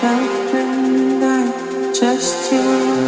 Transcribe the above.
Every night, just you.